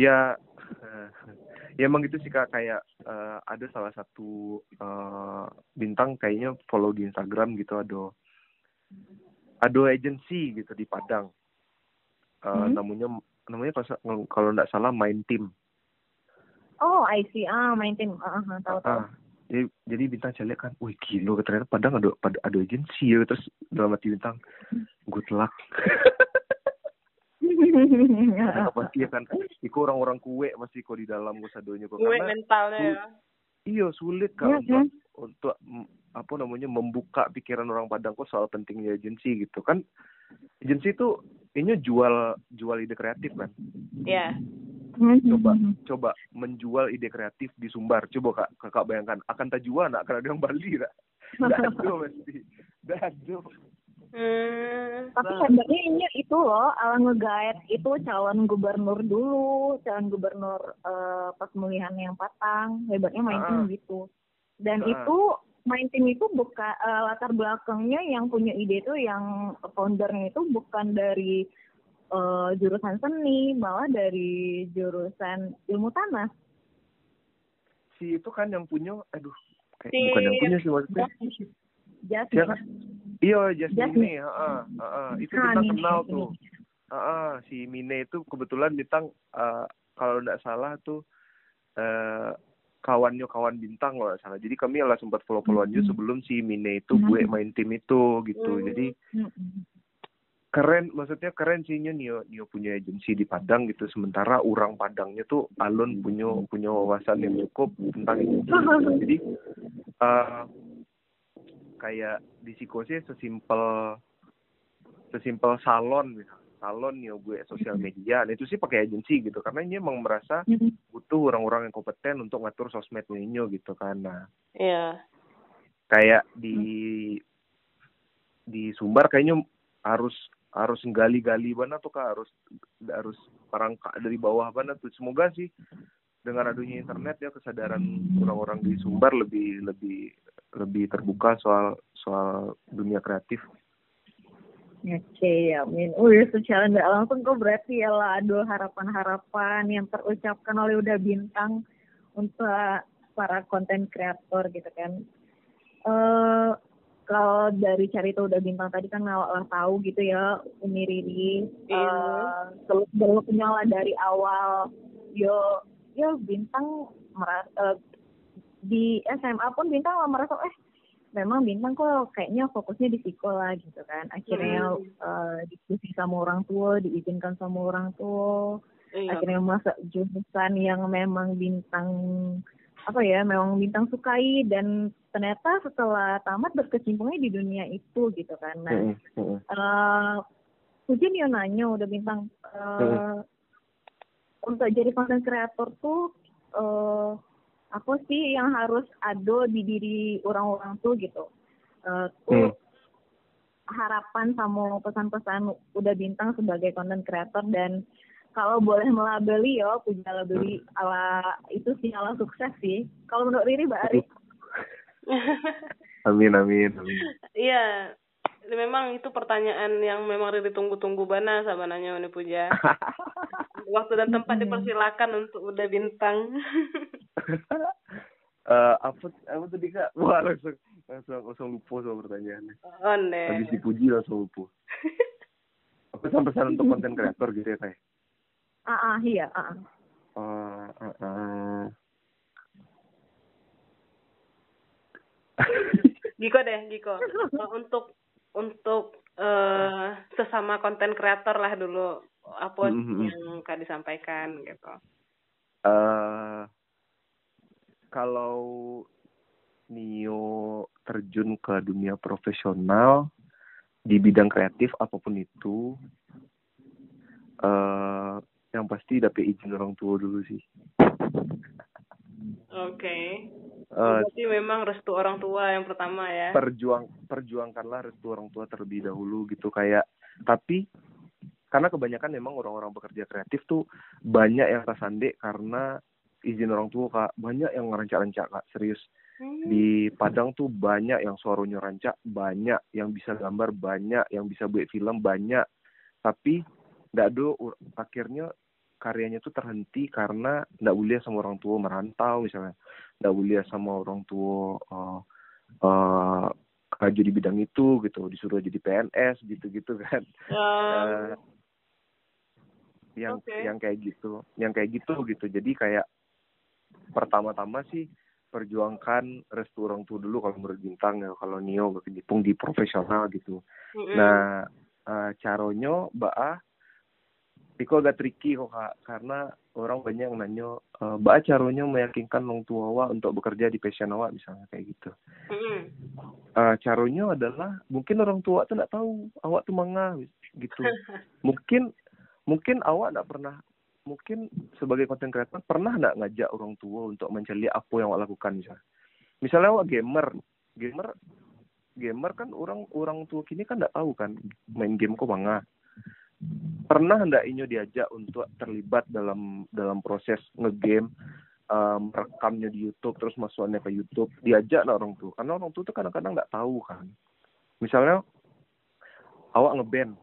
ya ya emang gitu sih kak. Kayak uh, ada salah satu uh, bintang kayaknya follow di Instagram gitu ada ada agency gitu di Padang. Uh, hmm. namanya namanya kalau kalau nggak salah main team oh I see. Ah main team ah uh, tahu tahu. Ah, jadi jadi bintang celek kan wih gila ternyata Padang ada ada, ada agency ya terus dalam hati bintang good luck. Pasti ya kan iku orang-orang kue masih kok di dalam sadonya kok. Kue mentalnya. ya iya sulit kan ya, untuk, untuk apa namanya membuka pikiran orang Padang kok soal pentingnya agensi gitu. Kan agensi itu ini jual jual ide kreatif kan? Iya. Yeah. coba coba menjual ide kreatif di Sumbar. Coba kak kakak bayangkan akan tak jual nak akan ada yang beli tak tidak ada mesti. Ada Hmm, tapi hebatnya ini itu loh, ala ngegaet itu calon gubernur dulu, calon gubernur uh, pas pemilihan yang patang, hebatnya main tim uh, gitu. Dan uh, itu main tim itu buka uh, latar belakangnya yang punya ide itu yang foundernya itu bukan dari uh, jurusan seni, malah dari jurusan ilmu tanah. Si itu kan yang punya, aduh, kayak si, bukan yang punya sih maksudnya. Jasmine. kan? Iya, Jasmine, heeh, uh, uh, uh, itu nah, kita kenal tuh. Uh, uh, si Mine itu kebetulan bintang uh, kalau tidak salah tuh uh, kawannya kawan bintang loh salah. Jadi kami lah sempat follow-followan mm -hmm. sebelum si Mine itu gue main tim itu gitu. Jadi keren, maksudnya keren sih Nio Nio punya agensi di Padang gitu. Sementara orang Padangnya tuh alun punya punya wawasan yang cukup tentang itu. Jadi uh, kayak di psikosis sesimpel sesimpel salon gitu salon ya gue sosial media. Nah itu sih pakai agensi gitu. Karena ini emang merasa butuh orang-orang yang kompeten untuk ngatur sosmednya ini gitu nah yeah. kayak di di Sumbar kayaknya harus harus gali-gali mana tuh kak. Harus harus perangkat dari bawah mana tuh. Semoga sih dengan adanya internet ya kesadaran orang-orang di Sumbar lebih lebih lebih terbuka soal soal dunia kreatif. Oke, ya, Min. Udah secara nggak langsung kok berarti ya lah ada harapan-harapan yang terucapkan oleh udah bintang untuk para konten kreator gitu kan. Uh, kalau dari cerita udah bintang tadi kan awal tahu gitu ya Uni Riri uh, belum nyala dari awal yo yo bintang merasa uh, di SMA pun bintang lah merasa eh memang bintang kok kayaknya fokusnya di sekolah gitu kan akhirnya hmm. uh, diskusi sama orang tua diizinkan sama orang tua iya. akhirnya masuk jurusan yang memang bintang apa ya memang bintang sukai dan ternyata setelah tamat berkecimpungnya di dunia itu gitu kan nah hmm. Hmm. Uh, Hujan ya nanya udah bintang uh, hmm. untuk jadi konten kreator tuh uh, apa sih yang harus ada di diri orang-orang tuh gitu uh, tuh hmm. harapan sama pesan-pesan udah bintang sebagai content creator dan kalau boleh melabeli ya punya labeli hmm. ala itu sih ala sukses sih kalau menurut Riri Mbak Ari amin amin amin iya memang itu pertanyaan yang memang Riri tunggu-tunggu bana sama nanya Uni Puja waktu dan tempat hmm. dipersilakan untuk udah bintang. uh, apa apa tadi kak? Wah langsung langsung langsung lupa sama pertanyaannya. Oh ne. Habis dipuji langsung lupa. Apa pesan-pesan untuk konten kreator gitu ya kayak? Ah uh, uh, iya ah. Uh. Uh, uh, uh. Giko deh, Giko. untuk untuk uh, sesama konten kreator lah dulu apa mm-hmm. yang kak disampaikan gitu uh, kalau Nio terjun ke dunia profesional di bidang kreatif apa pun itu uh, yang pasti dapat izin orang tua dulu sih Oke. Okay. Uh, Berarti memang restu orang tua yang pertama ya. Perjuang perjuangkanlah restu orang tua terlebih dahulu gitu kayak tapi karena kebanyakan memang orang-orang bekerja kreatif tuh banyak yang tersandek karena izin orang tua kak banyak yang ngerancak-rancak kak serius hmm. di Padang tuh banyak yang suaranya rancak banyak yang bisa gambar banyak yang bisa buat film banyak tapi nggak ada akhirnya karyanya tuh terhenti karena nggak boleh sama orang tua merantau misalnya. Nggak boleh sama orang tua uh, uh, kerja di bidang itu gitu disuruh jadi PNS gitu gitu kan. Uh, yang okay. yang kayak gitu yang kayak gitu gitu. Jadi kayak pertama-tama sih perjuangkan restu orang tua dulu kalau menurut bintang ya kalau Nio berkecimpung di profesional gitu. Mm-hmm. nah uh, caronyo baa Iko agak tricky kok kak. Karena orang banyak yang nanya uh, baa caronyo meyakinkan orang tua wa untuk bekerja di passion awak misalnya kayak gitu. Mm-hmm. uh, caronyo adalah mungkin orang tua tuh nggak tahu awak tuh manga gitu. Mungkin mungkin awak nggak pernah mungkin sebagai konten creator pernah nggak ngajak orang tua untuk mencari apa yang awak lakukan misalnya? Misalnya awak gamer gamer gamer kan orang orang tua kini kan nggak tahu kan main game kok bangga pernah ndak inyo diajak untuk terlibat dalam dalam proses ngegame um, rekamnya di YouTube terus masuknya ke YouTube diajak lah orang tua karena orang tua tuh kadang-kadang nggak tahu kan misalnya awak ngeband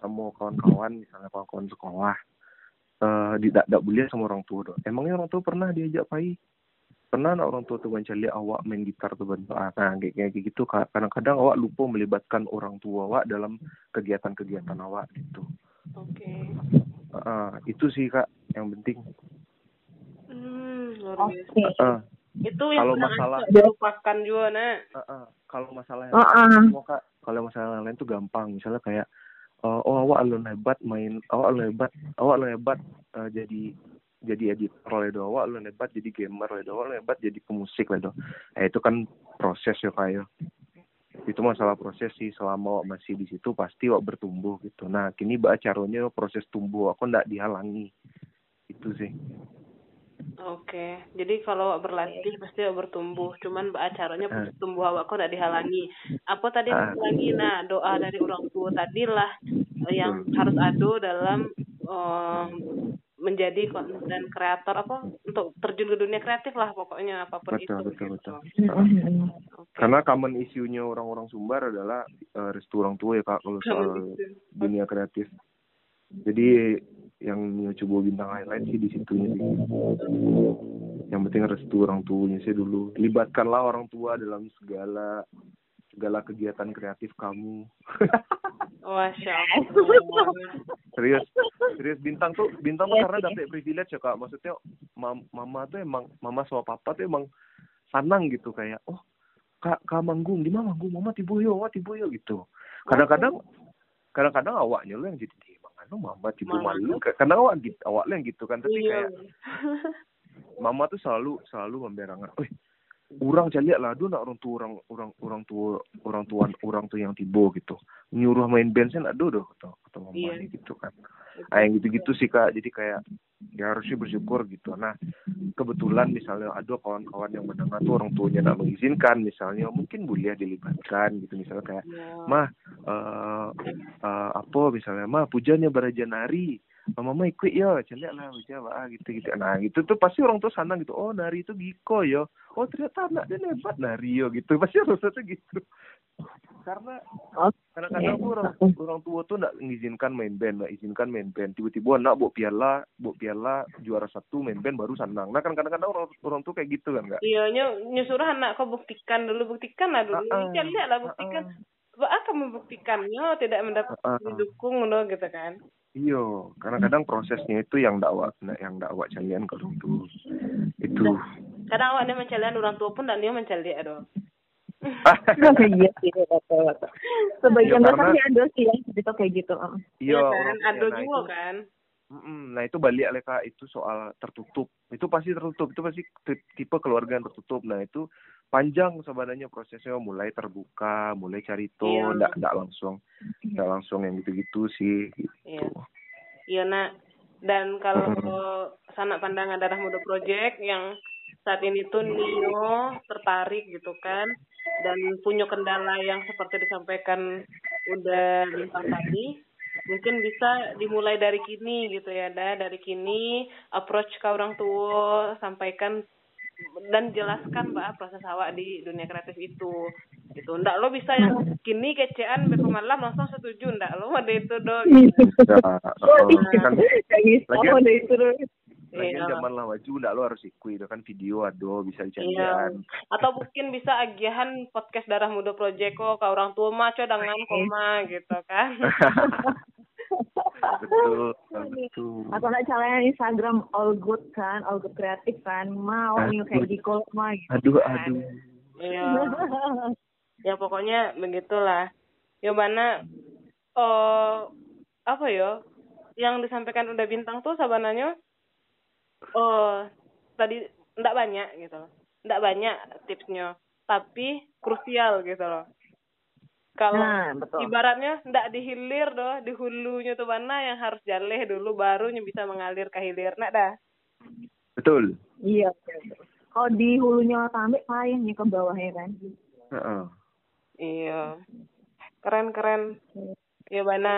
sama kawan-kawan misalnya kawan-kawan sekolah uh, tidak tidak boleh sama orang tua dong. Emangnya orang tua pernah diajak pai? Pernah nak orang tua tuh mencari awak main gitar tuh bentuk ah, nah, kayak kayak gitu kadang-kadang awak lupa melibatkan orang tua awak dalam kegiatan-kegiatan awak gitu. Oke. Okay. Uh, itu sih kak yang penting. Hmm, luar biasa. Uh, itu yang kalau masalah dilupakan juga nak. Uh, uh, kalau masalah yang uh, uh. kak, kalau masalah lain tuh gampang. Misalnya kayak uh, oh awak alun hebat main awak alun hebat awak alun hebat uh, jadi jadi editor ledo awak alun hebat jadi gamer ledo awak alun hebat jadi pemusik ledo eh itu kan proses ya kayak itu masalah proses sih. Selama awak masih di situ pasti awak bertumbuh gitu. Nah kini bah caranya proses tumbuh. Aku ndak dihalangi. Itu sih. Oke, jadi kalau berlatih pasti bertumbuh. Cuman acaranya uh. tumbuh awak kok tidak dihalangi. Apa tadi uh. lagi? Nah, doa dari orang tua tadilah yang harus ada dalam um, menjadi konten kreator apa untuk terjun ke dunia kreatif lah pokoknya apa pun betul, itu. Betul betul betul. Okay. Karena common isunya orang-orang Sumbar adalah uh, restu orang tua ya kak kalau soal dunia kreatif. Jadi yang coba bintang lain-lain sih di situ yang penting restu orang tuanya sih dulu libatkanlah orang tua dalam segala segala kegiatan kreatif kamu Masya serius bintang tuh bintang tuh karena dapet privilege ya kak. Maksudnya mam, mama tuh emang mama sama papa tuh emang senang gitu kayak oh kak kak manggung di mana manggung? Mama tibu yo mama tibu yo gitu. Kadang-kadang kadang-kadang awaknya lo yang jadi anu mama tipu malu karena awak gitu awak yang gitu kan. Tapi iya. kayak mama tuh selalu selalu memberangan eh orang caliak lah dulu nak orang tua orang orang orang tua orang tua orang tua yang tibo gitu. Nyuruh main bensin ada doh atau atau mama iya. gitu kan nah yang gitu-gitu sih kak. Jadi kayak ya harusnya bersyukur gitu. Nah kebetulan misalnya ada kawan-kawan yang mendengar tuh orang tuanya nak mengizinkan misalnya mungkin boleh dilibatkan gitu. Misalnya kayak yeah. mah uh, uh, apa misalnya mah pujanya beraja mama ikut ya celiak lah baca ah gitu gitu. Nah gitu tuh pasti orang tua senang gitu oh nari itu giko yo. Oh ternyata anak dia hebat nari yo gitu. Pasti orang tua gitu. Karena kadang-kadang tuh orang orang tua tuh nggak mengizinkan main band nggak izinkan main band. Tiba-tiba anak bawa piala bawa piala juara satu main band baru senang nah kan kadang-kadang orang orang tuh kayak gitu kan nggak iya nyuruh anak kau buktikan dulu buktikan lah dulu. Uh, uh, lihat lah buktikan. Uh, uh. akan membuktikannya tidak mendapat uh, uh. didukung loh gitu kan Iyo, karena kadang prosesnya itu yang dakwah, yang dakwah calian kalau itu itu. Kadang awak mencalian orang tua pun dan dia mencalian dong. iya sih. Sebagian besar sih ada sih yang gitu kayak gitu. Iya kan, ada nah juga kan. Nah itu balik kak itu soal tertutup. Itu pasti tertutup. Itu pasti tipe keluarga yang tertutup. Nah itu panjang sebenarnya prosesnya mulai terbuka, mulai cari to, iya. ndak ndak langsung, ndak langsung yang gitu-gitu sih. Gitu. Iya. Iya nak. Dan kalau sanak pandangan darah muda project yang saat ini tuh Nio tertarik gitu kan dan punya kendala yang seperti disampaikan udah bintang tadi mungkin bisa dimulai dari kini gitu ya dah dari kini approach ke orang tua sampaikan dan jelaskan mbak proses awak di dunia kreatif itu gitu ndak lo bisa yang kini kecean malam langsung setuju ndak lo ada itu dong gitu. Nah, oh, kan gitu, Lagian- ada itu. lagian Iya. zaman lah maju ndak lo harus ikut itu kan video ado bisa Iya. dijadikan Atau mungkin bisa agihan podcast Darah Muda Project kok ke orang tua mah coba dengan koma gitu kan. betul betul Atau nggak caranya Instagram all good kan, all good kreatif kan, mau Aduh. new kayak di mah gitu. aduh kan. aduh Iya. ya pokoknya begitulah. Ya mana oh apa ya? Yang disampaikan udah bintang tuh sebenarnya oh tadi ndak banyak gitu loh. Ndak banyak tipsnya, tapi krusial gitu loh. Kalau Nah, betul. ibaratnya ndak dihilir doh di hulunya tuh mana yang harus jaleh dulu barunya bisa mengalir ke hilir nak dah betul Iya. betul. Kalau di hulunya sampai payahnya ke bawahnya kan. Heeh. iya keren keren ya mana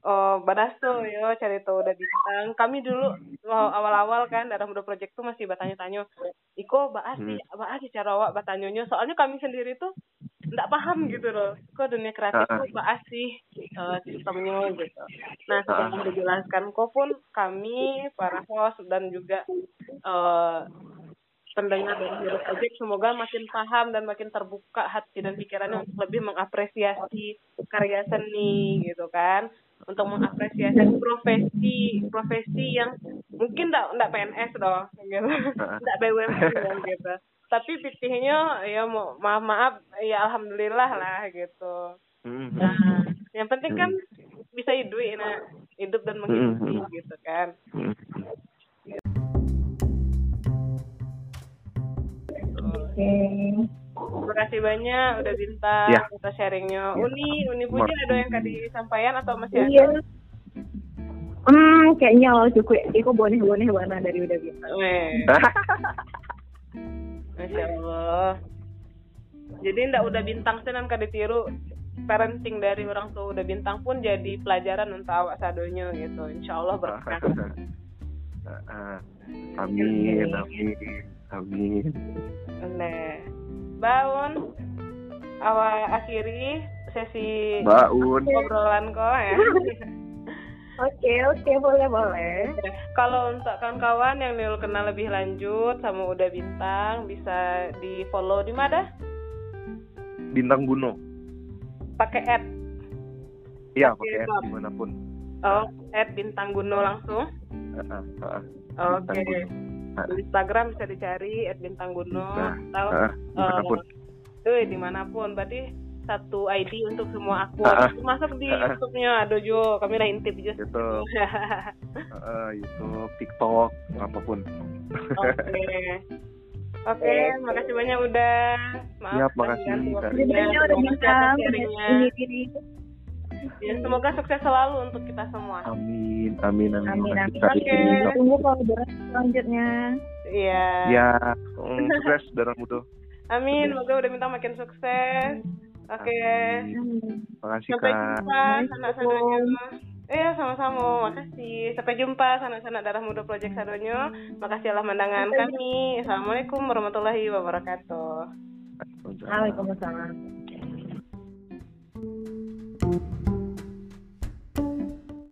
oh badasto yo cari tahu udah bintang. Kami dulu oh, awal-awal kan dalam muda project tuh masih bertanya-tanya iko bahas sih bahas sih cara awak bertanya soalnya kami sendiri tuh nggak paham gitu loh. Kok dunia kreatif tuh bahas sih eh, sistemnya gitu. Nah setelah dijelaskan kok pun kami para host dan juga eh pendengar dari Hero Project semoga makin paham dan makin terbuka hati dan pikirannya untuk lebih mengapresiasi karya seni gitu kan. Untuk mengapresiasi profesi profesi yang mungkin enggak enggak PNS dong gitu. Enggak BUMN gitu. Tapi pitihnya ya mau maaf maaf ya alhamdulillah lah gitu. Hmm. nah yang penting kan bisa hidup nah hidup dan menghidupi Hmm. gitu kan Terima kasih banyak udah bintang Ya. atas sharingnya. Uni, Uni Puji ada yang kadi sampaikan atau masih ada? Iya. Hmm, kayaknya lo cukup. Iko boneh boneh warna dari udah bintang. Weh, Masya Allah. Jadi ndak udah bintang senan kadi tiru parenting dari orang tua udah bintang pun jadi pelajaran untuk awak sadonya gitu. Insya Allah berkah. Heeh. amin amin amin Nah, Baun, awak akhiri sesi Baun obrolan kok ya. Oke, oke, boleh, boleh. Kalau untuk kawan-kawan yang mau kenal lebih lanjut sama Uda Bintang bisa di follow di mana? bintang bunuh Pakai ad. iya Oke, pakai app di mana pun Oh, ad Bintang Guno langsung. Heeh, heeh. Oke. Bintang Guno. Di Instagram bisa dicari ad Bintang Guno Bisa. atau Heeh, di mana pun eh di mana pun. Berarti satu ID untuk semua akun. Ah, ah. Termasuk di Ah. YouTube-nya ada jo. Kami lah intip aja. gitu Heeh, YouTube TikTok apa pun Oke. Oke, makasih banyak udah. Maaf. Siap, makasih, waktunya. Sebenarnya udah sharingnya. Ini, ini. Ya, semoga sukses selalu untuk kita semua. amin amin amin Amin, amin. Oke. Tunggu kolaborasi selanjutnya. Iya. ya mm, sukses darah muda Amin, semoga udah minta makin sukses. Oke. Amin. makasih Sampai kak jumpa sanak-sanaknya. Iya, sama-sama. Makasih. Sampai jumpa sanak-sanak Darah Muda Project Sadonyo. Makasih Allah mandangan kami. Assalamualaikum warahmatullahi wabarakatuh. Waalaikumsalam.